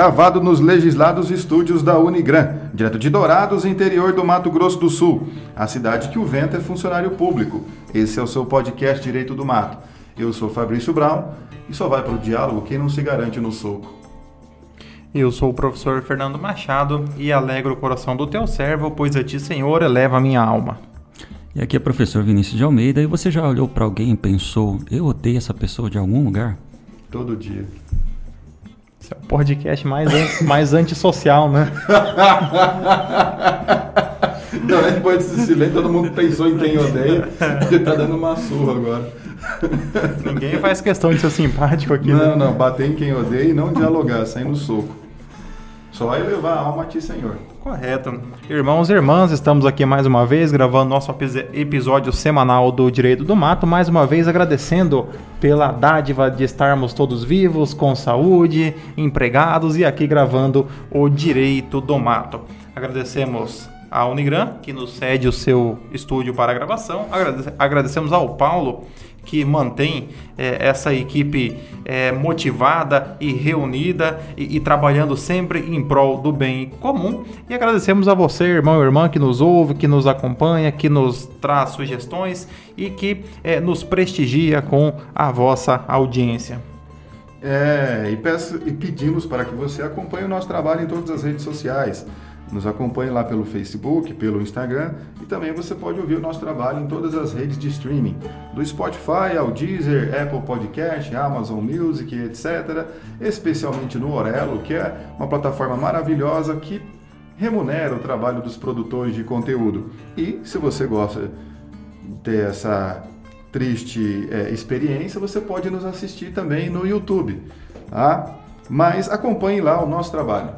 gravado nos legislados estúdios da Unigran, direto de Dourados, interior do Mato Grosso do Sul, a cidade que o vento é funcionário público. Esse é o seu podcast Direito do Mato. Eu sou Fabrício Brown e só vai para o diálogo quem não se garante no soco. Eu sou o professor Fernando Machado e alegro o coração do teu servo, pois a ti, Senhor, eleva a minha alma. E aqui é o professor Vinícius de Almeida. E você já olhou para alguém e pensou, eu odeio essa pessoa de algum lugar? Todo dia. Esse é o podcast mais, an mais antissocial, né? Não, depois desse silêncio, todo mundo pensou em quem odeia. Ele tá dando uma surra agora. Ninguém faz questão de ser simpático aqui. Não, né? não, bater em quem odeia e não dialogar, sair no soco. Só elevar a alma a ti, Senhor. Correto. Irmãos e irmãs, estamos aqui mais uma vez gravando nosso episódio semanal do Direito do Mato. Mais uma vez agradecendo pela dádiva de estarmos todos vivos, com saúde, empregados e aqui gravando o Direito do Mato. Agradecemos a Unigran, que nos cede o seu estúdio para gravação. Agradecemos ao Paulo que mantém é, essa equipe é, motivada e reunida e, e, trabalhando sempre em prol do bem comum. E agradecemos a você, irmão e irmã, que nos ouve, que nos acompanha, que nos traz sugestões e que é, nos prestigia com a vossa audiência. É, e, peço, e pedimos para que você acompanhe o nosso trabalho em todas as redes sociais. Nos acompanhe lá pelo Facebook, pelo Instagram e também você pode ouvir o nosso trabalho em todas as redes de streaming, do Spotify ao Deezer, Apple Podcast, Amazon Music, etc. Especialmente no Orelo, que é uma plataforma maravilhosa que remunera o trabalho dos produtores de conteúdo. E se você gosta de ter essa triste é, experiência, você pode nos assistir também no YouTube. Tá? Mas acompanhe lá o nosso trabalho.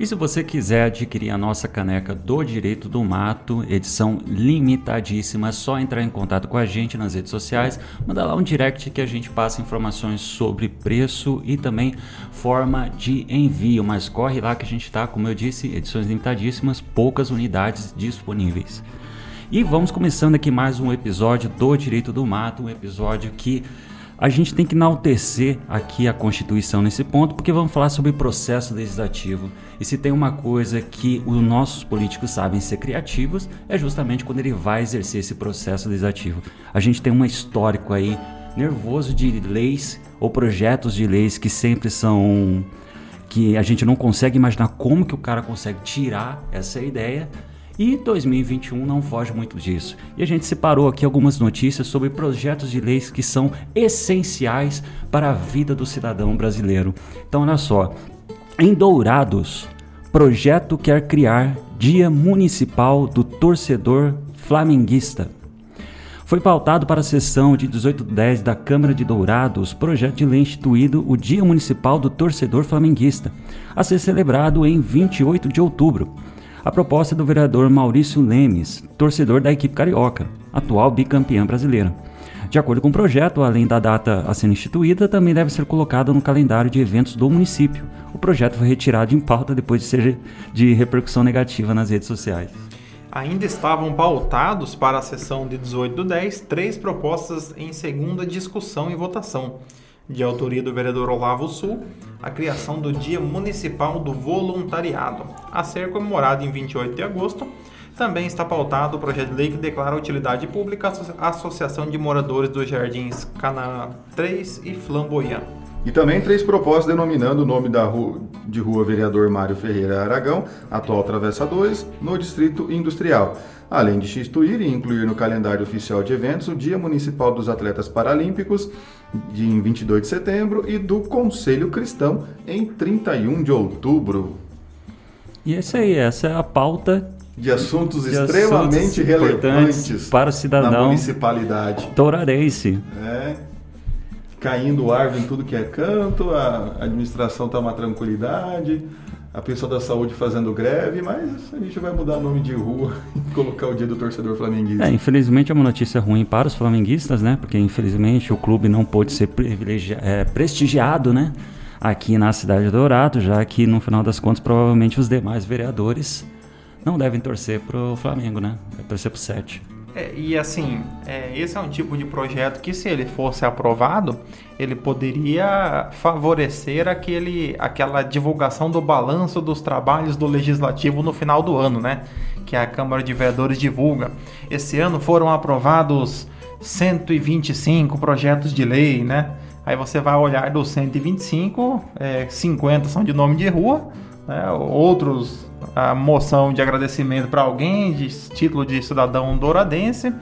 E se você quiser adquirir a nossa caneca do Direito do Mato, edição limitadíssima, é só entrar em contato com a gente nas redes sociais, manda lá um direct que a gente passa informações sobre preço e também forma de envio. Mas corre lá que a gente está, como eu disse, edições limitadíssimas, poucas unidades disponíveis. E vamos começando aqui mais um episódio do Direito do Mato, um episódio que a gente tem que enaltecer aqui a Constituição nesse ponto, porque vamos falar sobre processo legislativo. E se tem uma coisa que os nossos políticos sabem ser criativos, é justamente quando ele vai exercer esse processo legislativo. A gente tem um histórico aí nervoso de leis ou projetos de leis que sempre são que a gente não consegue imaginar como que o cara consegue tirar essa ideia e 2021 não foge muito disso. E a gente separou aqui algumas notícias sobre projetos de leis que são essenciais para a vida do cidadão brasileiro. Então, olha só. Em Dourados, projeto quer criar Dia Municipal do Torcedor Flamenguista. Foi pautado para a sessão de 1810 da Câmara de Dourados projeto de lei instituído o Dia Municipal do Torcedor Flamenguista, a ser celebrado em 28 de outubro. A proposta é do vereador Maurício Lemes, torcedor da equipe carioca, atual bicampeã brasileira. De acordo com o projeto, além da data a ser instituída, também deve ser colocada no calendário de eventos do município. O projeto foi retirado em pauta depois de ser de repercussão negativa nas redes sociais. Ainda estavam pautados para a sessão de 18 do 10 três propostas em segunda discussão e votação de autoria do vereador Olavo Sul, a criação do Dia Municipal do Voluntariado, a ser comemorado em 28 de agosto. Também está pautado o projeto de lei que declara utilidade pública a Associação de Moradores dos Jardins Canaã 3 e Flamboyant. E também três propostas denominando o nome da rua, de rua Vereador Mário Ferreira Aragão, atual Travessa 2, no Distrito Industrial além de instituir e incluir no calendário oficial de eventos o Dia Municipal dos Atletas Paralímpicos, de, em 22 de setembro, e do Conselho Cristão, em 31 de outubro. E é isso aí, essa é a pauta de assuntos de extremamente assuntos relevantes para o cidadão na municipalidade. Tourarense. É, caindo árvore em tudo que é canto, a administração está uma tranquilidade, a pessoa da saúde fazendo greve, mas a gente vai mudar o nome de rua e colocar o dia do torcedor flamenguista. É, infelizmente é uma notícia ruim para os flamenguistas, né? Porque infelizmente o clube não pôde ser é, prestigiado, né? Aqui na cidade de Dourado, já que no final das contas provavelmente os demais vereadores não devem torcer para o Flamengo, né? Vai torcer para o 7. É, e assim, é, esse é um tipo de projeto que, se ele fosse aprovado, ele poderia favorecer aquele, aquela divulgação do balanço dos trabalhos do legislativo no final do ano, né? Que a Câmara de Vereadores divulga. Esse ano foram aprovados 125 projetos de lei, né? Aí você vai olhar dos 125, é, 50 são de nome de rua, né? outros a moção de agradecimento para alguém, de título de cidadão douradense.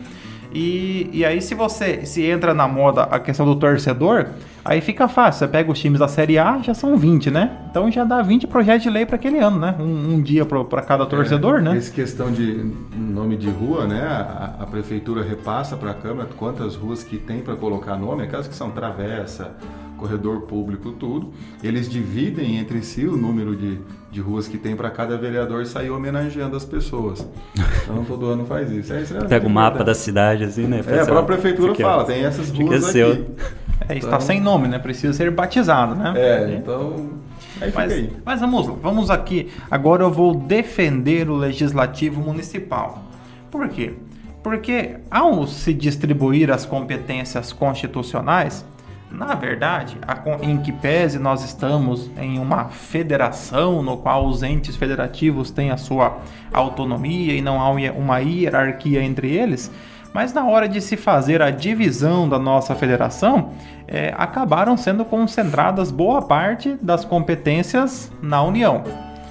E, e aí, se você se entra na moda a questão do torcedor, aí fica fácil. Você pega os times da Série A, já são 20, né? Então já dá 20 projetos de lei para aquele ano, né? Um, um dia para cada torcedor, é, né? Essa questão de nome de rua, né? A, a prefeitura repassa para a Câmara quantas ruas que tem para colocar nome, aquelas que são travessa, corredor público, tudo. Eles dividem entre si o número de, de ruas que tem para cada vereador sair homenageando as pessoas. Então todo ano faz isso. É, isso é Pega o mapa da cidade, assim, né? É, a própria prefeitura fala, tem essas ruas aqui. É, está então... sem nome, né? Precisa ser batizado, né? É, então. Aí mas, aí. mas vamos lá, vamos aqui. Agora eu vou defender o legislativo municipal. Por quê? Porque ao se distribuir as competências constitucionais, na verdade, em que pese nós estamos em uma federação no qual os entes federativos têm a sua autonomia e não há uma hierarquia entre eles, mas na hora de se fazer a divisão da nossa federação, é, acabaram sendo concentradas boa parte das competências na União.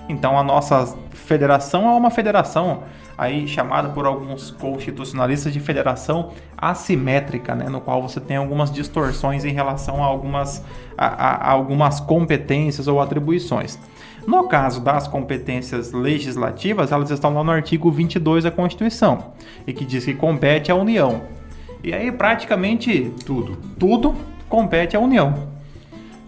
Então a nossa federação é uma federação aí chamada por alguns constitucionalistas de federação assimétrica, né, no qual você tem algumas distorções em relação a algumas, a, a, a algumas competências ou atribuições. No caso das competências legislativas, elas estão lá no artigo 22 da Constituição, e que diz que compete à União. E aí praticamente tudo, tudo compete à União.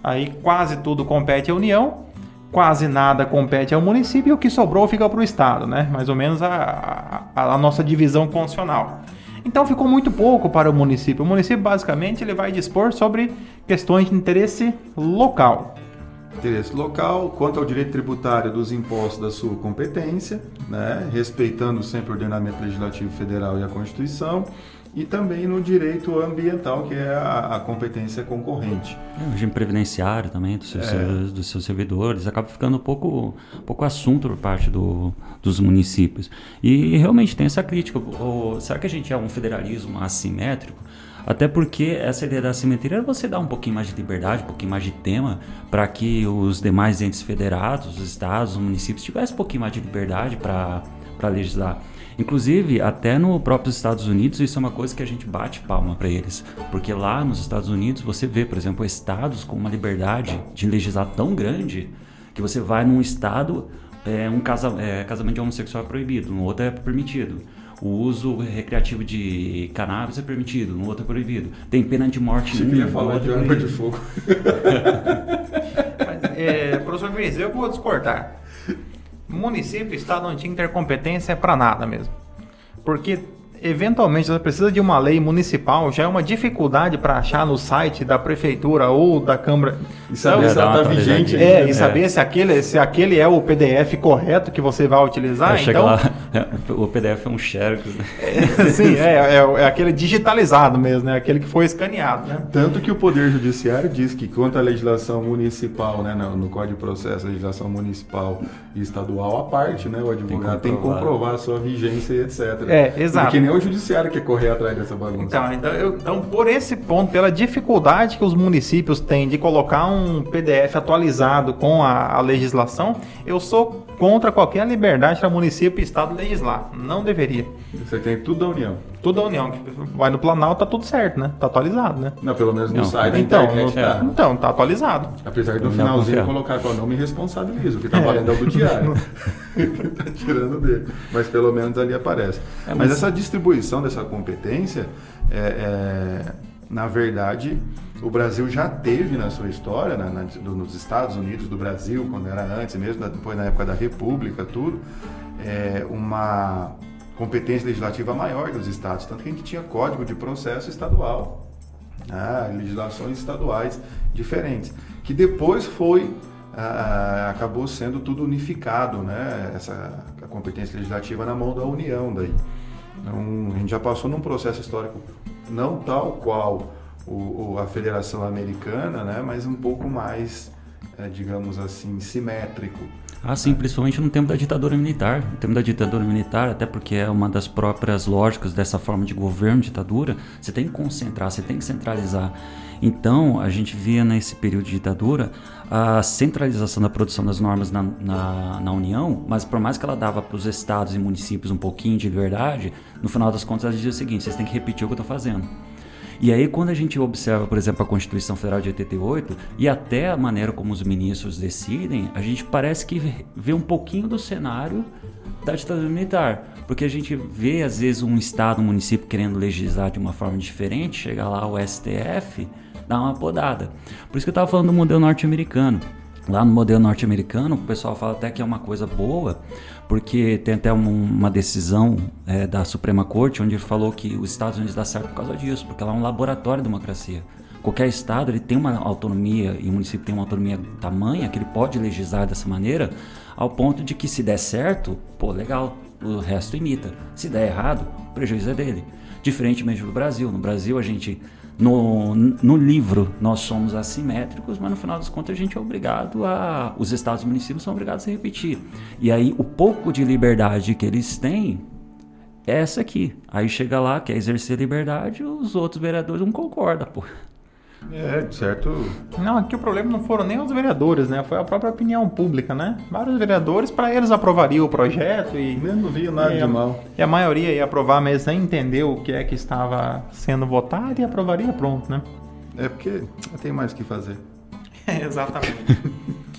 Aí quase tudo compete à União, quase nada compete ao município e o que sobrou fica para o Estado, né? Mais ou menos a, a, a, nossa divisão constitucional. Então ficou muito pouco para o município. O município basicamente ele vai dispor sobre questões de interesse local. Interesse local, quanto ao direito tributário dos impostos da sua competência, né? respeitando sempre o ordenamento legislativo federal e a Constituição e também no direito ambiental, que é a, a competência concorrente. É, o regime previdenciário também dos seus, é. dos seus servidores, acaba ficando um pouco, um pouco assunto por parte do, dos municípios. E realmente tem essa crítica, o, será que a gente é um federalismo assimétrico? Até porque essa ideia da simetria é você dar um pouquinho mais de liberdade, um pouquinho mais de tema, para que os demais entes federados, os estados, os municípios tivessem um pouquinho mais de liberdade para legislar. Inclusive, até no próprios Estados Unidos, isso é uma coisa que a gente bate palma para eles. Porque lá nos Estados Unidos você vê, por exemplo, estados com uma liberdade de legislar tão grande que você vai num estado, é, um casa, é, casamento de homossexual é proibido, no outro é permitido. O uso recreativo de cannabis é permitido, no outro é proibido. Tem pena de morte Você queria falar de arma de fogo. Mas, é, professor Vinícius, eu vou discordar município, estado não tinha intercompetência para nada mesmo. Porque eventualmente você precisa de uma lei municipal, já é uma dificuldade para achar no site da prefeitura ou da Câmara. E saber se ela está vigente. É, e saber é. se, aquele, se aquele é o PDF correto que você vai utilizar. É, então, lá, é, o PDF é um xerox. Né? É, sim, é, é, é, aquele digitalizado mesmo, né? aquele que foi escaneado. Né? Tanto que o Poder Judiciário diz que quanto à legislação municipal, né, no, no Código de Processo, legislação municipal e estadual à parte, né, o advogado tem que comprovar, tem que comprovar a sua vigência e etc. É, exato. Porque nem o judiciário quer correr atrás dessa bagunça. Então, então, eu, então, por esse ponto, pela dificuldade que os municípios têm de colocar um PDF atualizado com a, a legislação, eu sou contra qualquer liberdade para município e estado legislar. Não deveria. Você tem tudo da União. Tudo da União. Vai no Planalto, tá tudo certo, né? Tá atualizado, né? Não, pelo menos no não. site então, internet, no, tá. Então, tá atualizado. Apesar do finalzinho colocar qual não me responsabilizo, o que tá é. valendo é o do diário. tá tirando dele. Mas pelo menos ali aparece. É, mas... mas... essa distribuição dessa competência, é, é, na verdade, o Brasil já teve na sua história, na, na, nos Estados Unidos do Brasil, quando era antes, mesmo depois na época da República, tudo, é, uma competência legislativa maior dos estados, tanto que a gente tinha código de processo estadual, né, legislações estaduais diferentes, que depois foi ah, acabou sendo tudo unificado, né, essa a competência legislativa na mão da União daí. Então, a gente já passou num processo histórico não tal qual o, a Federação Americana, né, mas um pouco mais, é, digamos assim, simétrico. Ah, sim, principalmente no tempo da ditadura militar. No tempo da ditadura militar, até porque é uma das próprias lógicas dessa forma de governo, ditadura, você tem que concentrar, você tem que centralizar. Então, a gente via nesse período de ditadura a centralização da produção das normas na, na, na União, mas por mais que ela dava para os estados e municípios um pouquinho de liberdade, no final das contas ela dizia o seguinte: vocês têm que repetir o que eu estou fazendo. E aí, quando a gente observa, por exemplo, a Constituição Federal de 88 e até a maneira como os ministros decidem, a gente parece que vê um pouquinho do cenário da ditadura militar. Porque a gente vê, às vezes, um estado, um município querendo legislar de uma forma diferente, chega lá o STF, dá uma podada. Por isso que eu estava falando do modelo norte-americano. Lá no modelo norte-americano, o pessoal fala até que é uma coisa boa, porque tem até uma decisão é, da Suprema Corte onde falou que os Estados Unidos dá certo por causa disso, porque lá é um laboratório de democracia. Qualquer estado ele tem uma autonomia e o município tem uma autonomia tamanha que ele pode legislar dessa maneira, ao ponto de que se der certo, pô, legal, o resto imita. Se der errado, o prejuízo é dele. Diferentemente do Brasil. No Brasil a gente no, no livro nós somos assimétricos, mas no final das contas a gente é obrigado a. Os estados e municípios são obrigados a repetir. E aí o pouco de liberdade que eles têm é essa aqui. Aí chega lá, quer exercer liberdade, os outros vereadores não concordam, pô. É, certo. Não, aqui o problema não foram nem os vereadores, né? Foi a própria opinião pública, né? Vários vereadores, para eles aprovariam o projeto e. Eu não vi nada e de a, mal. E a maioria ia aprovar, mas nem entendeu o que é que estava sendo votado e aprovaria pronto, né? É porque tem mais o que fazer. Exatamente.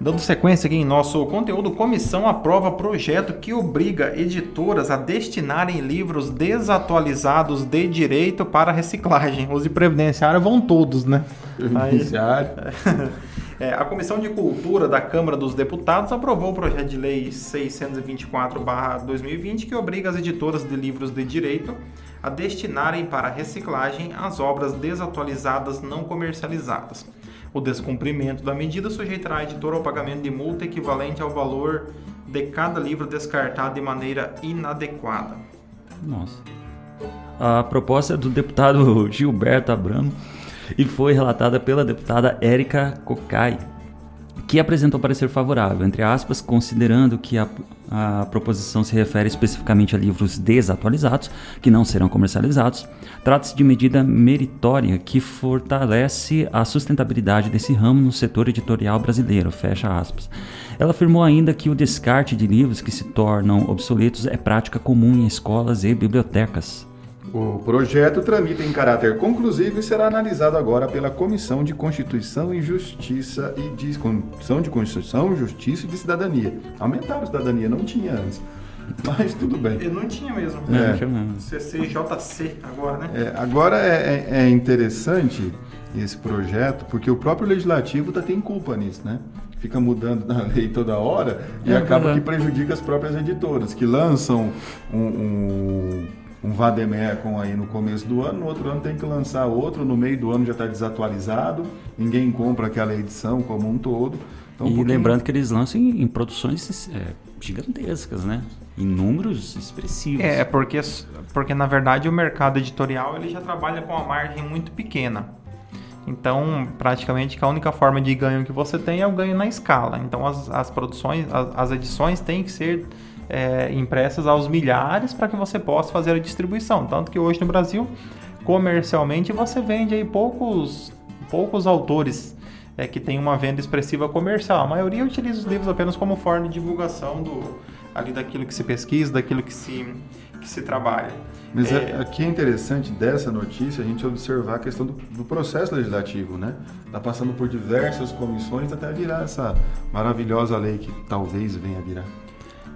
Dando sequência aqui em nosso conteúdo, comissão aprova projeto que obriga editoras a destinarem livros desatualizados de direito para reciclagem. Os de previdenciário vão todos, né? Previdenciário. É, a Comissão de Cultura da Câmara dos Deputados aprovou o projeto de lei 624/2020 que obriga as editoras de livros de direito a destinarem para reciclagem as obras desatualizadas não comercializadas. O descumprimento da medida sujeitará a editora ao pagamento de multa equivalente ao valor de cada livro descartado de maneira inadequada. Nossa. A proposta é do deputado Gilberto Abramo e foi relatada pela deputada Érica Cocai, que apresentou parecer favorável, entre aspas, considerando que a, a proposição se refere especificamente a livros desatualizados, que não serão comercializados. Trata-se de medida meritória que fortalece a sustentabilidade desse ramo no setor editorial brasileiro, fecha aspas. Ela afirmou ainda que o descarte de livros que se tornam obsoletos é prática comum em escolas e bibliotecas. O projeto tramita em caráter conclusivo e será analisado agora pela Comissão de Constituição e Justiça e de Comissão de Constituição, Justiça e de Cidadania. Aumentaram a cidadania, não tinha antes. Mas tudo bem. Eu não tinha mesmo. É. CCJC agora, né? É, agora é, é, é interessante esse projeto, porque o próprio legislativo tá, tem culpa nisso, né? Fica mudando na lei toda hora e É acaba verdade. que prejudica as próprias editoras, que lançam um, um vademecum aí no começo do ano, no outro ano tem que lançar outro, no meio do ano já está desatualizado, ninguém compra aquela edição como um todo. Então, e pouquinho- lembrando que eles lançam em, em produções é, gigantescas, né? Em números expressivos. É, porque, porque na verdade o mercado editorial ele já trabalha com uma margem muito pequena. Então, praticamente que a única forma de ganho que você tem é o ganho na escala. Então, as, as produções, as, as edições têm que ser é, impressas aos milhares para que você possa fazer a distribuição. Tanto que hoje no Brasil, comercialmente, você vende aí poucos, poucos autores é, que tem uma venda expressiva comercial. A maioria utiliza os livros apenas como forma de divulgação do, ali daquilo que se pesquisa, daquilo que se, que se trabalha. Mas É, é- aqui é interessante dessa notícia a gente observar a questão do, do processo legislativo, né? Está passando por diversas comissões até virar essa maravilhosa lei que talvez venha a virar.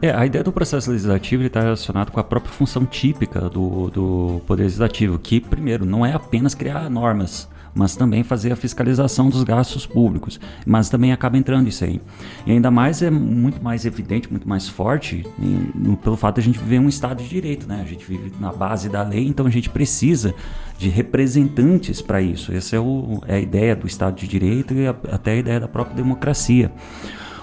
É, a ideia do processo legislativo está relacionado com a própria função típica do, do Poder Legislativo, que, primeiro, não é apenas criar normas, mas também fazer a fiscalização dos gastos públicos. Mas também acaba entrando isso aí. E ainda mais é muito mais evidente, muito mais forte, em- pelo fato de a gente viver um Estado de Direito, né? A gente vive na base da lei, então a gente precisa de representantes para isso. Essa é, o- é a ideia do Estado de Direito e a- até a ideia da própria democracia.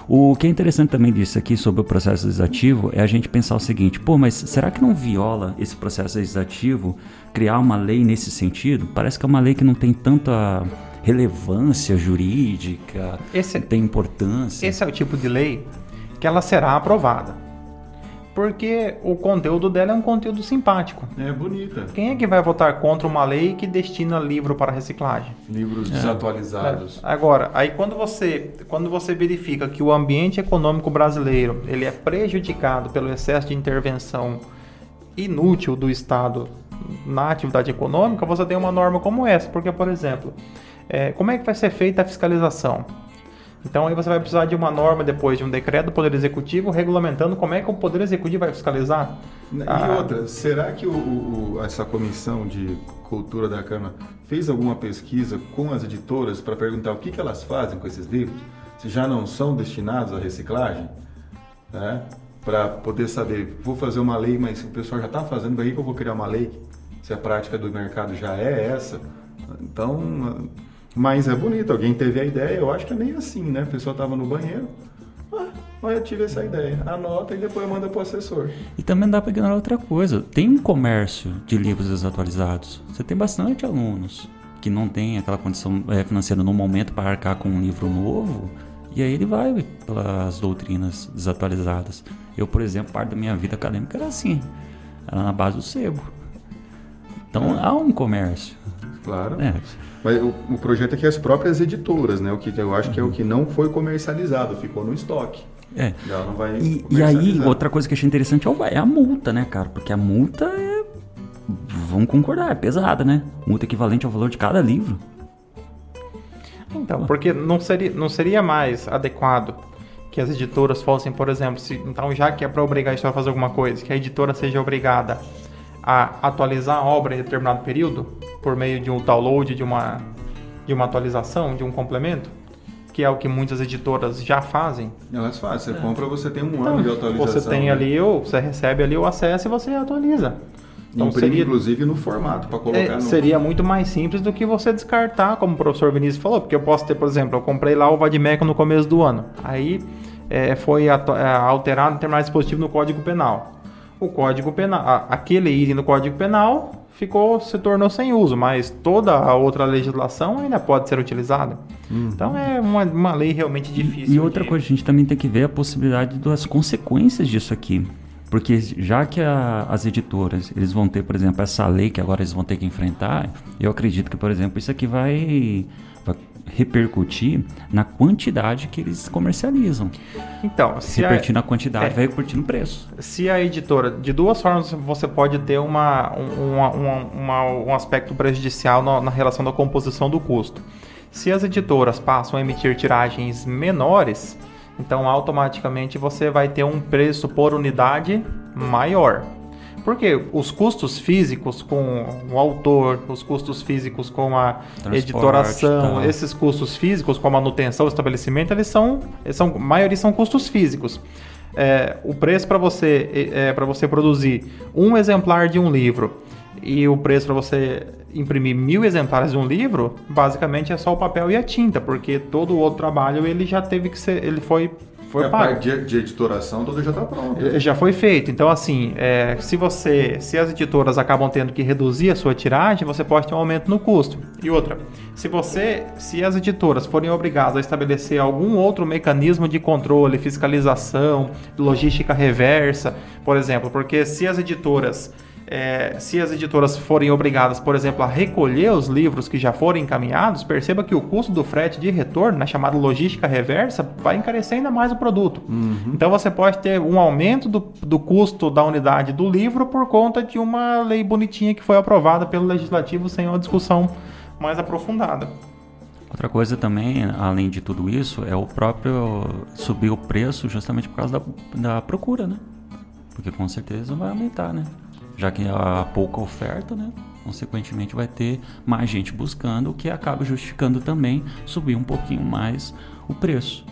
O que é interessante também disso aqui sobre o processo legislativo é a gente pensar o seguinte: pô, mas será que não viola esse processo legislativo criar uma lei nesse sentido? Parece que é uma lei que não tem tanta relevância jurídica, Esse- tem importância. Esse é o tipo de lei que ela será aprovada. Porque o conteúdo dela é um conteúdo simpático. É bonita. Quem é que vai votar contra uma lei que destina livro para reciclagem? Livros desatualizados. Agora, aí quando você, quando você verifica que o ambiente econômico brasileiro ele é prejudicado pelo excesso de intervenção inútil do Estado na atividade econômica, você tem uma norma como essa. Porque, por exemplo, é, como é que vai ser feita a fiscalização? Então aí você vai precisar de uma norma depois de um decreto do Poder Executivo regulamentando como é que o Poder Executivo vai fiscalizar. E Ah. outra, será que o- o- essa comissão de cultura da Câmara fez alguma pesquisa com as editoras para perguntar o que, que elas fazem com esses livros? Se já não são destinados à reciclagem? Né? Para poder saber, vou fazer uma lei, mas o pessoal já está fazendo, para que eu vou criar uma lei? Se a prática do mercado já é essa? Então, mas é bonito, alguém teve a ideia, eu acho que é meio assim, né? A pessoa estava no banheiro, ah, olha, eu tive essa ideia, anota e depois manda para o assessor. E também dá para ignorar outra coisa. Tem um comércio de livros desatualizados. Você tem bastante alunos que não tem aquela condição eh, financeira no momento para arcar com um livro novo. E aí ele vai pelas doutrinas desatualizadas. Eu, por exemplo, parte da minha vida acadêmica era assim. Era na base do sebo. Então há um comércio. Claro. É, Mas o, o projeto é que as próprias editoras, né? O que eu acho que é o que não foi comercializado, ficou no estoque. é. Ela não vai E, e aí, outra coisa que eu achei interessante é, o- é a multa, né, cara? Porque a multa é. Vamos concordar, é pesada, né? Multa equivalente ao valor de cada livro. Então, porque não seria, não seria mais adequado que as editoras fossem, por exemplo, se, então já que é para obrigar a editora a fazer alguma coisa, que a editora seja obrigada a atualizar a obra em determinado período por meio de um download, de uma, de uma atualização, de um complemento, que é o que muitas editoras já fazem. Elas fazem. Você compra, você tem um ano de atualização. Então, Você tem né? ali, o, você recebe ali o acesso e você atualiza. Então Imprime, seria, inclusive, no formato para colocar é, no... seria muito mais simples do que você descartar, como o professor Vinícius falou, porque eu posso ter, por exemplo, eu comprei lá o Vadimeco no começo do ano. Aí é, foi é, alterado determinado dispositivo no Código Penal. O Código Penal, aquele item no Código Penal ficou, se tornou sem uso, mas toda a outra legislação ainda pode ser utilizada. Então é uma, uma lei realmente difícil. E outra de- coisa, a gente também tem que ver a possibilidade das consequências disso aqui. Porque já que a- as editoras, eles vão ter, por exemplo, essa lei que agora eles vão ter que enfrentar, eu acredito que, por exemplo, isso aqui vai repercutir na quantidade que eles comercializam. Então, se a, Repercutir na quantidade, é. vai repercutir no preço. se a editora, de duas formas você pode ter uma, um, uma- uma- uma- um aspecto prejudicial na, na relação da composição do custo. Se as editoras passam a emitir tiragens menores, então automaticamente você vai ter um preço por unidade maior. Porque os custos físicos com o autor, os custos físicos com a Transporte, editoração, tal. esses custos físicos com a manutenção do estabelecimento, eles são, eles são a maioria são custos físicos. É, o preço para você é, para você produzir um exemplar de um livro e o preço para você imprimir mil exemplares de um livro, basicamente é só o papel e a tinta, porque todo o outro trabalho ele já teve que ser, ele foi foi a pago. parte de, de editoração toda já está pronta. Já foi feito. Então, assim, é, se você, se as editoras acabam tendo que reduzir a sua tiragem, você pode ter um aumento no custo. E outra, se você, se as editoras forem obrigadas a estabelecer algum outro mecanismo de controle, fiscalização, logística reversa, por exemplo, porque se as editoras é, se as editoras forem obrigadas, por exemplo, a recolher os livros que já foram encaminhados, perceba que o custo do frete de retorno, na chamada logística reversa, vai encarecer ainda mais o produto. Então você pode ter um aumento do, do custo da unidade do livro por conta de uma lei bonitinha que foi aprovada pelo legislativo sem uma discussão mais aprofundada. Outra coisa também, além de tudo isso, é o próprio subir o preço justamente por causa da, da procura, né? Porque com certeza vai aumentar, né? Já que há pouca oferta, né? Consequentemente vai ter mais gente buscando, o que acaba justificando também subir um pouquinho mais o preço.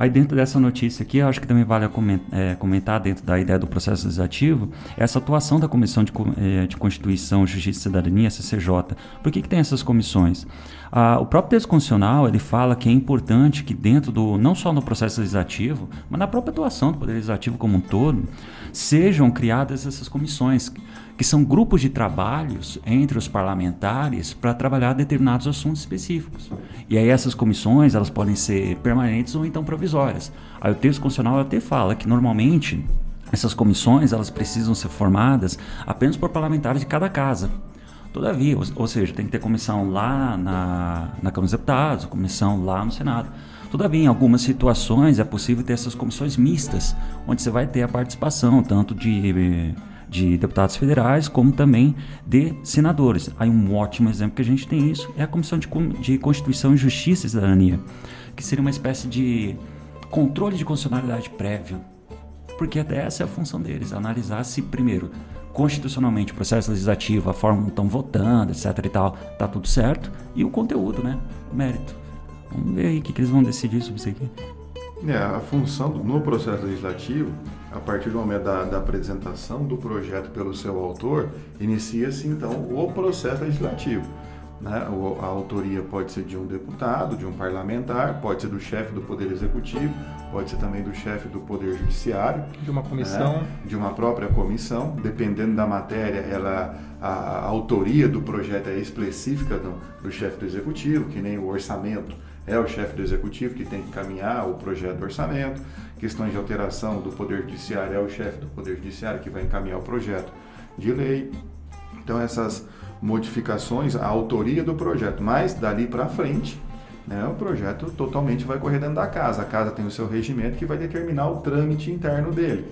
Aí dentro dessa notícia aqui, eu acho que também vale é, comentar dentro da ideia do processo legislativo, essa atuação da Comissão de, é, Constituição, Justiça e Cidadania, CCJ. Por que, que tem essas comissões? Ah, o próprio texto constitucional ele fala que é importante que dentro do não só no processo legislativo, mas na própria atuação do poder legislativo como um todo, sejam criadas essas comissões que são grupos de trabalhos entre os parlamentares para trabalhar determinados assuntos específicos. E aí essas comissões elas podem ser permanentes ou então provisórias. Aí o texto constitucional até fala que normalmente essas comissões elas precisam ser formadas apenas por parlamentares de cada casa. Todavia, ou, seja, tem que ter comissão lá na, na Câmara dos Deputados, comissão lá no Senado. Todavia, em algumas situações é possível ter essas comissões mistas, onde você vai ter a participação tanto de de deputados federais, como também de senadores. Aí um ótimo exemplo que a gente tem isso é a Comissão de, de Constituição, Justiça e Cidadania, que seria uma espécie de controle de constitucionalidade prévio. Porque até essa é a função deles, analisar se, primeiro, constitucionalmente o processo legislativo, a forma como estão votando, etc e tal, tá tudo certo, e o conteúdo, né? Mérito. Vamos ver aí o que, que eles vão decidir sobre isso aqui. É, a função no processo legislativo, a partir do momento da, da apresentação do projeto pelo seu autor, inicia-se então o processo legislativo. Né? A autoria pode ser de um deputado, de um parlamentar, pode ser do chefe do Poder Executivo, pode ser também do chefe do Poder Judiciário. De uma comissão. Né? De uma própria comissão. Dependendo da matéria, ela, a, autoria do projeto é específica do, do chefe do Executivo, que nem o orçamento é o chefe do executivo que tem que encaminhar o projeto do orçamento. Questões de alteração do Poder Judiciário é o chefe do Poder Judiciário que vai encaminhar o projeto de lei. Então, essas modificações, a autoria do projeto, mas dali para frente, né, o projeto totalmente vai correr dentro da casa. A casa tem o seu regimento que vai determinar o trâmite interno dele.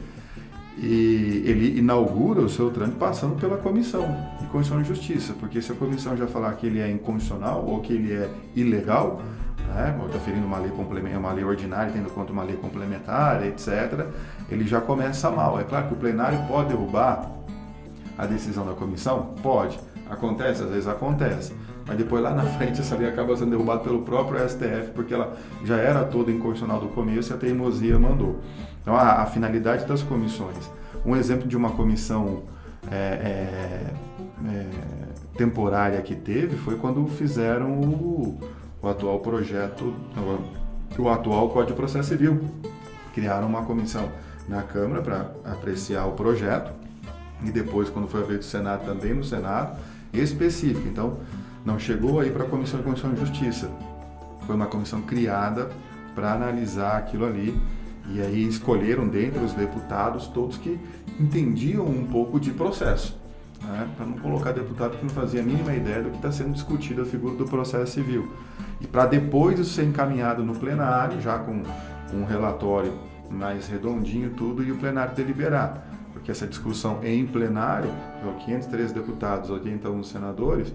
E ele inaugura o seu trâmite passando pela comissão de Constituição e Justiça, porque se a comissão já falar que ele é inconstitucional ou que ele é ilegal, né, ou está ferindo uma lei complementar, uma lei ordinária, tendo conta uma lei complementar, etc., ele já começa mal. É claro que o plenário pode derrubar a decisão da comissão? Pode. Acontece? Às vezes acontece. Mas depois lá na frente essa lei acaba sendo derrubada pelo próprio STF, porque ela já era toda inconstitucional do começo e a teimosia mandou. Então a, a finalidade das comissões. Um exemplo de uma comissão é, é, é, temporária que teve foi quando fizeram o, o atual projeto, o atual Código de Processo Civil. Criaram uma comissão na Câmara para apreciar o projeto e depois, quando foi a vez do Senado, também no Senado, específico. Então, não chegou aí para a Comissão de Constituição e Justiça. Foi uma comissão criada para analisar aquilo ali e aí escolheram dentre os deputados todos que entendiam um pouco de processo. Né? Para não colocar deputado que não fazia a mínima ideia do que está sendo discutido a figura do processo civil. E para depois ser encaminhado no plenário, já com, com um relatório mais redondinho tudo, e o plenário deliberar. Porque essa discussão em plenário, 503 deputados, 81 senadores,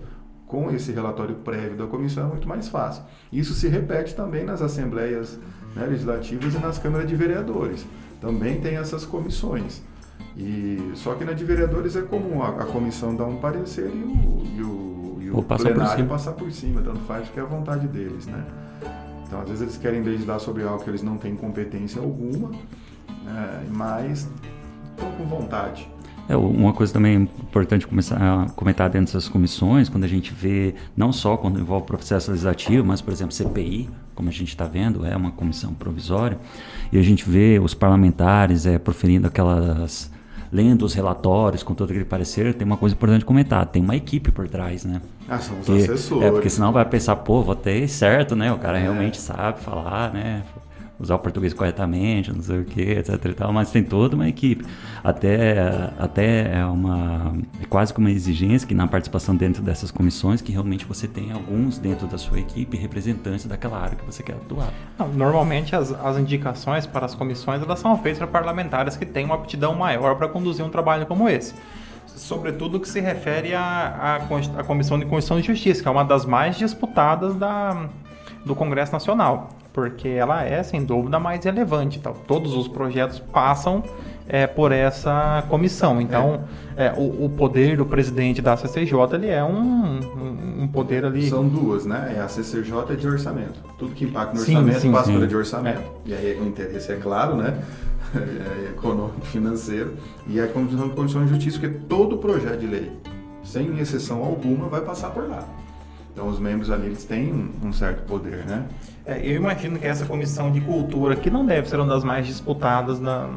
com esse relatório prévio da comissão é muito mais fácil. Isso se repete também nas assembleias né, legislativas e nas câmaras de vereadores. Também tem essas comissões. E só que na de vereadores é comum a, a comissão dar um parecer e o, e o, e o plenário por passar por cima, tanto faz que é a vontade deles, né? Então, às vezes eles querem legislar sobre algo que eles não têm competência alguma, né, mas estão com vontade. É, uma coisa também importante começar a comentar dentro dessas comissões, quando a gente vê, não só quando envolve processo legislativo, mas, por exemplo, CPI, como a gente está vendo, é uma comissão provisória, e a gente vê os parlamentares é, proferindo aquelas lendo os relatórios com todo aquele parecer, tem uma coisa importante comentar, tem uma equipe por trás, né? Ah, são os porque, assessores. É, porque senão vai pensar, pô, vou ter certo, né? O cara é. realmente sabe falar, né? Usar o português corretamente, não sei o que, etc e tal, mas tem toda uma equipe. Até, até é uma é quase como uma exigência que na participação dentro dessas comissões que realmente você tem alguns dentro da sua equipe representantes daquela área que você quer atuar. Normalmente as, as indicações para as comissões elas são feitas para parlamentares que têm uma aptidão maior para conduzir um trabalho como esse sobretudo que se refere à, à, à Comissão de Constituição e Justiça, que é uma das mais disputadas da, do Congresso Nacional porque ela é, sem dúvida, mais relevante. Então, todos os projetos passam é, por essa comissão. Então, é. É, o, o, poder do presidente da CCJ ele é um, um, um, poder ali. São duas, né? É a CCJ é de orçamento. Tudo que impacta no sim, orçamento sim, passa sim. de orçamento. É. E aí o interesse é claro, né? É econômico, financeiro. E a Comissão de Constituição e Justiça, que todo projeto de lei, sem exceção alguma, vai passar por lá. Então os membros ali eles têm um, certo poder, né? É, eu imagino que essa comissão de cultura, que não deve ser uma das mais disputadas na,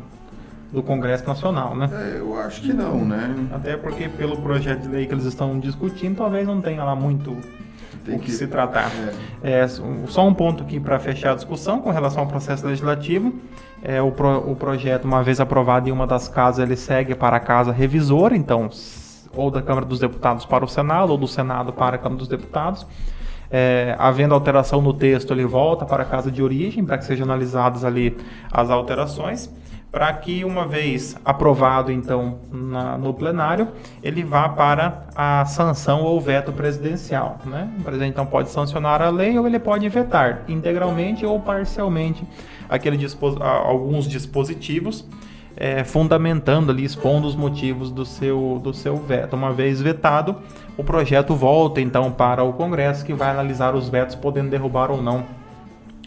do Congresso Nacional, né? É, eu acho que não, né? Até porque pelo projeto de lei que eles estão discutindo, talvez não tenha lá muito Tem o que, que se tratar. É. É, só um ponto aqui para fechar a discussão com relação ao processo legislativo. É, o, pro, o projeto, uma vez aprovado em uma das casas, ele segue para a casa revisora, então ou da Câmara dos Deputados para o Senado, ou do Senado para a Câmara dos Deputados. É, havendo alteração no texto, ele volta para a casa de origem para que sejam analisadas ali as alterações, para que, uma vez aprovado então na, no plenário, ele vá para a sanção ou veto presidencial. Né? O presidente então pode sancionar a lei ou ele pode vetar integralmente ou parcialmente aquele dispo alguns dispositivos é, fundamentando ali, expondo os motivos do seu, do seu veto. Uma vez vetado, o projeto volta então para o Congresso, que vai analisar os vetos, podendo derrubar ou não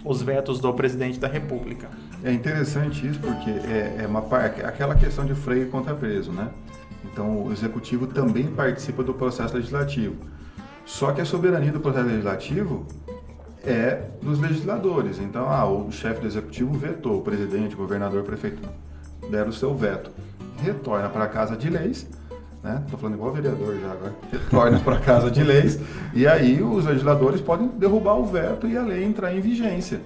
os vetos do presidente da República. É interessante isso porque é, é uma é aquela questão de freio contra preso, né? Então o executivo também participa do processo legislativo. Só que a soberania do processo legislativo é dos legisladores. Então, ah, o chefe do executivo vetou, o presidente, o governador, o prefeito deram o seu veto. Retorna para a Casa de Leis, né? Estou falando igual vereador já agora. Retorna para a Casa de Leis e aí os legisladores podem derrubar o veto e a lei entrar em vigência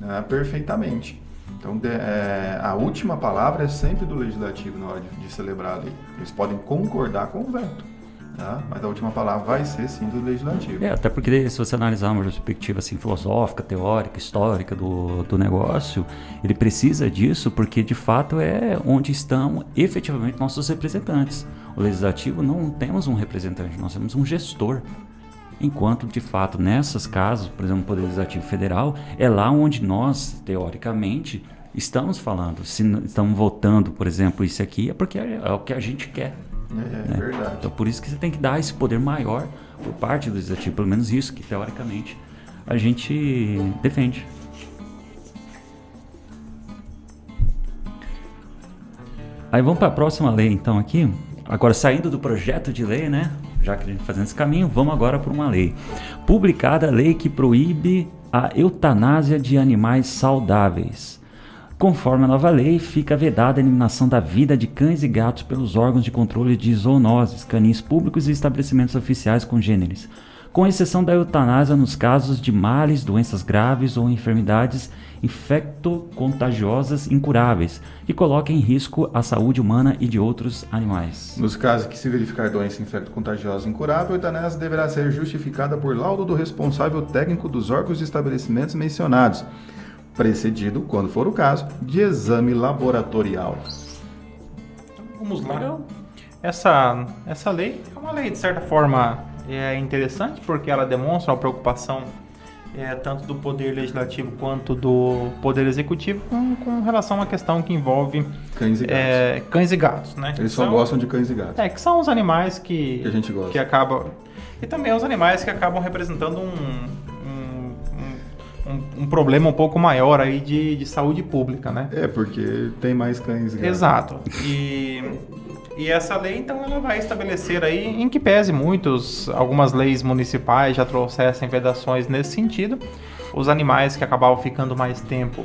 né? perfeitamente. Então, de, é, a última palavra é sempre do legislativo na hora de, de celebrar a lei. Eles podem concordar com o veto. Tá? Mas a última palavra vai ser sim do legislativo. É, até porque se você analisar uma perspectiva assim, filosófica, teórica, histórica do, do negócio, ele precisa disso porque de fato é onde estão efetivamente nossos representantes. O legislativo não temos um representante, nós temos um gestor. Enquanto, de fato, nessas casas, por exemplo, o Poder Legislativo Federal, é lá onde nós, teoricamente, estamos falando. Se estamos votando, por exemplo, isso aqui, é porque é, é o que a gente quer. É, é né? verdade. Então por isso que você tem que dar esse poder maior por parte do legislativo, pelo menos isso que teoricamente a gente defende. Aí vamos para a próxima lei então aqui. Agora saindo do projeto de lei, né? Já que a gente tá fazendo esse caminho, vamos agora para uma lei. Publicada a lei que proíbe a eutanásia de animais saudáveis. Conforme a nova lei, fica vedada a eliminação da vida de cães e gatos pelos órgãos de controle de zoonoses, canis públicos e estabelecimentos oficiais congêneres, com exceção da eutanásia nos casos de males, doenças graves ou enfermidades infectocontagiosas incuráveis, que coloquem em risco a saúde humana e de outros animais. Nos casos que se verificar doença infectocontagiosa incurável, a eutanásia deverá ser justificada por laudo do responsável técnico dos órgãos e estabelecimentos mencionados precedido, quando for o caso, de exame laboratorial. Então, vamos lá. Essa, essa lei é uma lei, de certa forma, é interessante porque ela demonstra uma preocupação é, tanto do poder legislativo quanto do poder executivo com, com relação à questão que envolve cães e gatos. É, cães e gatos né? Eles só são, gostam de cães e gatos. É, que são os animais que, que a gente gosta. Que acabam, e também os animais que acabam representando um, um, um, problema um pouco maior aí de, de saúde pública, né? É, porque tem mais cães. Gatos. Exato. E, e essa lei, então, ela vai estabelecer aí, em que pese muitos, algumas leis municipais já trouxessem vedações nesse sentido, os animais que acabavam ficando mais tempo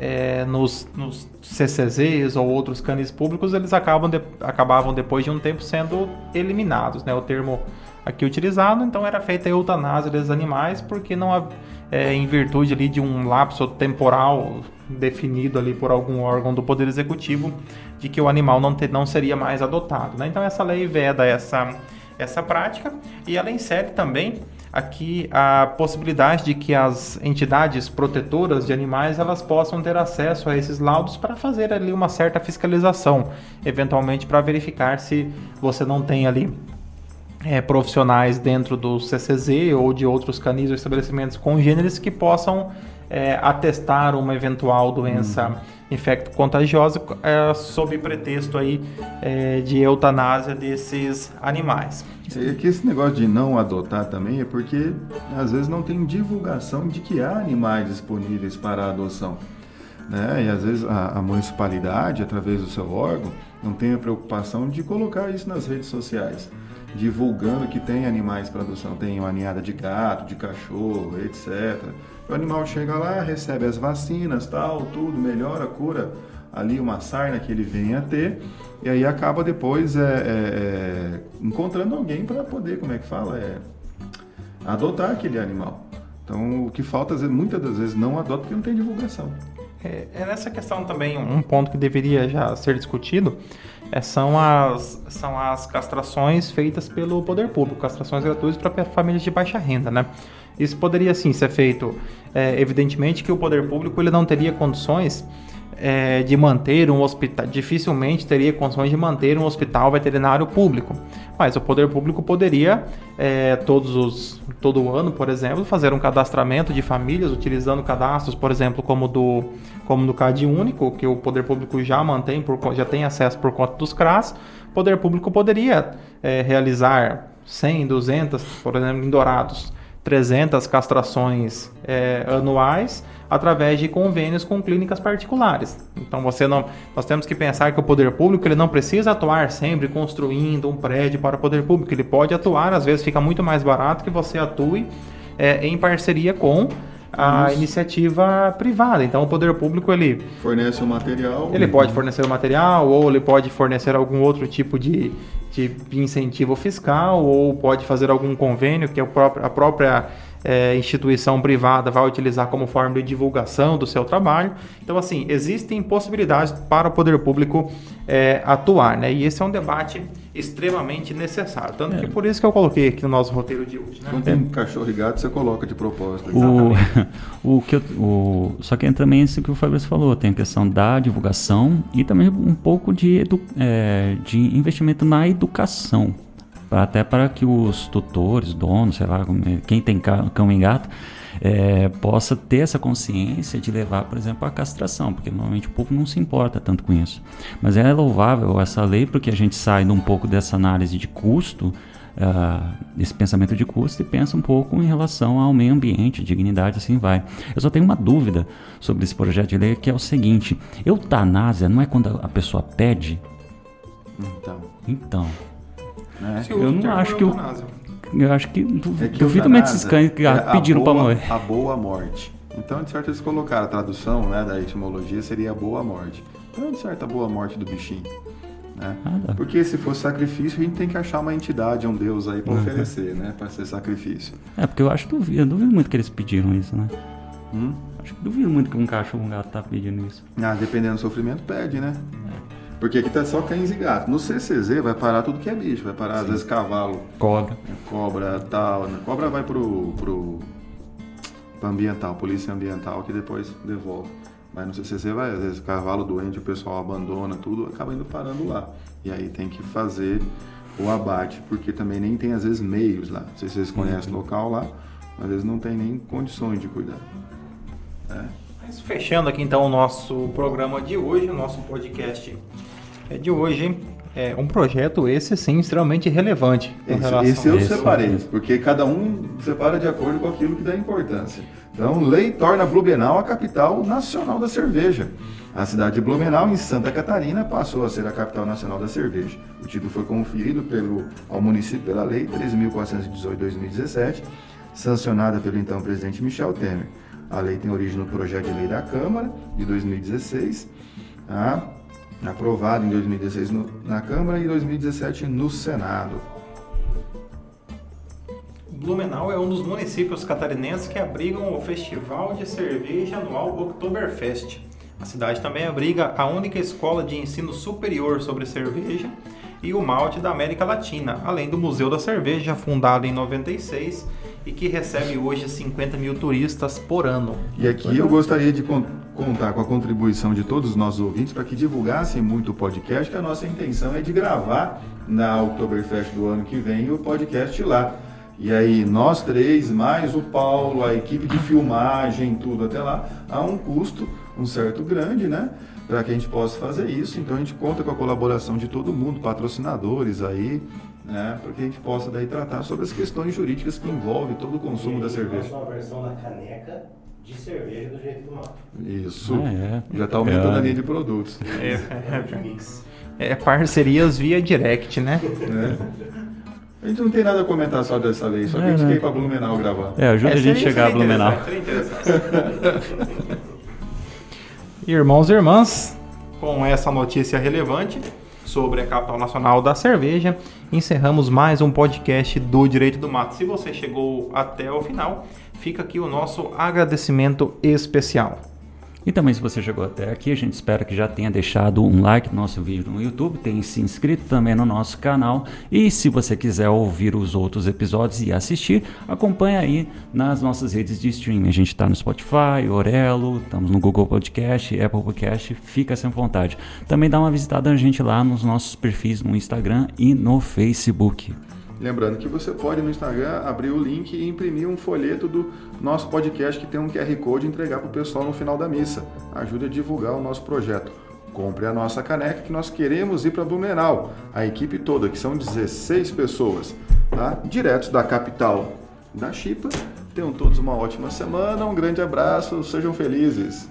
é, nos, nos CCZs ou outros canis públicos, eles acabam de, acabavam depois de um tempo sendo eliminados, né? O termo aqui utilizado, então era feita a eutanásia desses animais porque não é, em virtude ali de um lapso temporal definido ali por algum órgão do poder executivo de que o animal não, ter, não seria mais adotado. Né? Então essa lei veda essa, essa prática e ela insere também aqui a possibilidade de que as entidades protetoras de animais elas possam ter acesso a esses laudos para fazer ali uma certa fiscalização, eventualmente para verificar se você não tem ali é, profissionais dentro do CCZ ou de outros canis ou estabelecimentos congêneres que possam é, atestar uma eventual doença Uhum. infecto-contagiosa é, sob pretexto aí é, de eutanásia desses animais. É que esse negócio de não adotar também é porque às vezes não tem divulgação de que há animais disponíveis para adoção. Né? E às vezes a, a municipalidade, através do seu órgão, não tem a preocupação de colocar isso nas redes sociais, divulgando que tem animais para adoção. Tem uma ninhada de gato, de cachorro, etc. O animal chega lá, recebe as vacinas, tal, tudo, melhora, cura ali uma sarna que ele venha a ter, e aí acaba depois é, é, é, encontrando alguém para poder, como é que fala, é, adotar aquele animal. Então o que falta, muitas das vezes, não adota porque não tem divulgação. É, é nessa questão também um ponto que deveria já ser discutido é, são, as, são as castrações feitas pelo poder público, castrações gratuitas para famílias de baixa renda, né? Isso poderia sim ser feito. É, evidentemente que o poder público ele não teria condições é, de manter um hospital, dificilmente teria condições de manter um hospital veterinário público. Mas o poder público poderia, é, todos os, todo ano, por exemplo, fazer um cadastramento de famílias utilizando cadastros, por exemplo, como do como do CAD único, que o poder público já mantém, por, já tem acesso por conta dos CRAS. O poder público poderia é, realizar 100, 200, por exemplo, em Dourados, 300 castrações é, anuais através de convênios com clínicas particulares. Então você não, nós temos que pensar que o poder público ele não precisa atuar sempre construindo um prédio para o poder público. Ele pode atuar, às vezes fica muito mais barato que você atue é, em parceria com a Isso. iniciativa privada. Então o poder público ele Fornece o material. ele pode fornecer o material ou ele pode fornecer algum outro tipo de, de incentivo fiscal ou pode fazer algum convênio que a própria, a própria eh, instituição privada vai utilizar como forma de divulgação do seu trabalho. Então, assim, existem possibilidades para o poder público eh, atuar, né? E esse é um debate extremamente necessário. Tanto que por isso que eu coloquei aqui no nosso roteiro de hoje, né? Quando tem cachorro e gato, você coloca de propósito. O, o que eu- o, só que entra também isso que o Fabrício falou, tem a questão da divulgação e também um pouco de, edu, é, de investimento na educação. Até para que os tutores, donos, sei lá, quem tem cão e gato, é, possa ter essa consciência de levar, por exemplo, a castração, porque normalmente o povo não se importa tanto com isso. Mas é louvável essa lei porque a gente sai de um pouco dessa análise de custo ah, esse pensamento de custo e pensa um pouco em relação ao meio ambiente, dignidade, assim vai. Eu só tenho uma dúvida sobre esse projeto de lei que é o seguinte: eutanásia não é quando a pessoa pede? Então, Então, né? Eu não acho que o- eutanásia. eu acho que du- É que duvido muito esses cães que é a pediram pra boa- morrer. A boa morte. Então, de certo, eles colocaram a tradução né, da etimologia seria a boa morte. Então, de certo, a boa morte do bichinho. Né? Ah. Porque se for sacrifício, a gente tem que achar uma entidade, um deus aí Uhum. para oferecer, né? Para ser sacrifício. É, porque eu acho que duvido, eu duvido muito que eles pediram isso, né? Hum? Acho que duvido muito que um cachorro ou um gato tá pedindo isso. Ah, dependendo do sofrimento, pede, né? Porque aqui tá só cães e gatos. No CCZ vai parar tudo que é bicho. Vai parar, às vezes, cavalo, Cobra. cobra tal. né? Cobra vai pro, pro, pro ambiental, polícia ambiental, que depois devolve. Mas no CCC vai, às vezes, cavalo doente, o pessoal abandona tudo, acaba indo parando lá. E aí tem que fazer o abate, porque também nem tem, às vezes, meios lá. Não sei se vocês conhecem o local lá, às vezes não tem nem condições de cuidar. É. Mas fechando aqui então o nosso programa de hoje, o nosso podcast é de hoje, é um projeto esse sim extremamente relevante. Esse, esse eu separei, porque cada um separa de acordo com aquilo que dá importância. Então, lei torna Blumenau a capital nacional da cerveja. A cidade de Blumenau, em Santa Catarina, passou a ser a capital nacional da cerveja. O título foi conferido pelo, ao município pela Lei 13.418-2017, sancionada pelo então presidente Michel Temer. A lei tem origem no projeto de lei da Câmara, de 2016, tá? Aprovado em 2016 no- na Câmara e em 2017 no Senado. Blumenau é um dos municípios catarinenses que abrigam o Festival de Cerveja Anual Oktoberfest. A cidade também abriga a única escola de ensino superior sobre cerveja e o malte da América Latina, além do Museu da Cerveja, fundado em 96 e que recebe hoje 50 mil turistas por ano. E aqui eu gostaria de con- contar com a contribuição de todos os nossos ouvintes para que divulgassem muito o podcast, que a nossa intenção é de gravar na Oktoberfest do ano que vem o podcast lá. E aí nós três, mais o Paulo, a equipe de filmagem, tudo até lá, há um custo, um certo grande, né? Para que a gente possa fazer isso. Então a gente conta com a colaboração de todo mundo, patrocinadores aí, né? Para que a gente possa daí tratar sobre as questões jurídicas que envolvem todo o consumo da cerveja. uma versão da caneca de cerveja do jeito do mato. Isso. Ah, é. Já está aumentando É. a linha de produtos. De mix. É parcerias via direct, né? né? A gente não tem nada a comentar só dessa vez, só que É, a gente quer ir para Blumenau gravar. É, ajuda a gente chegar a Blumenau. Irmãos e irmãs, com essa notícia relevante sobre a capital nacional da cerveja, encerramos mais um podcast do Direito do Mato. Se você chegou até o final, fica aqui o nosso agradecimento especial. E também se você chegou até aqui, a gente espera que já tenha deixado um like no nosso vídeo no YouTube, tenha se inscrito também no nosso canal e se você quiser ouvir os outros episódios e assistir, acompanha aí nas nossas redes de streaming. A gente está no Spotify, Orelo, estamos no Google Podcast, Apple Podcast, fica sem vontade. Também dá uma visitada a gente lá nos nossos perfis no Instagram e no Facebook. Lembrando que você pode no Instagram abrir o link e imprimir um folheto do nosso podcast que tem um QR Code e entregar para o pessoal no final da missa. Ajude a divulgar o nosso projeto. Compre a nossa caneca que nós queremos ir para Blumenau. A equipe toda, que são 16 pessoas, tá? Diretos da capital da Chipa. Tenham todos uma ótima semana, um grande abraço, sejam felizes.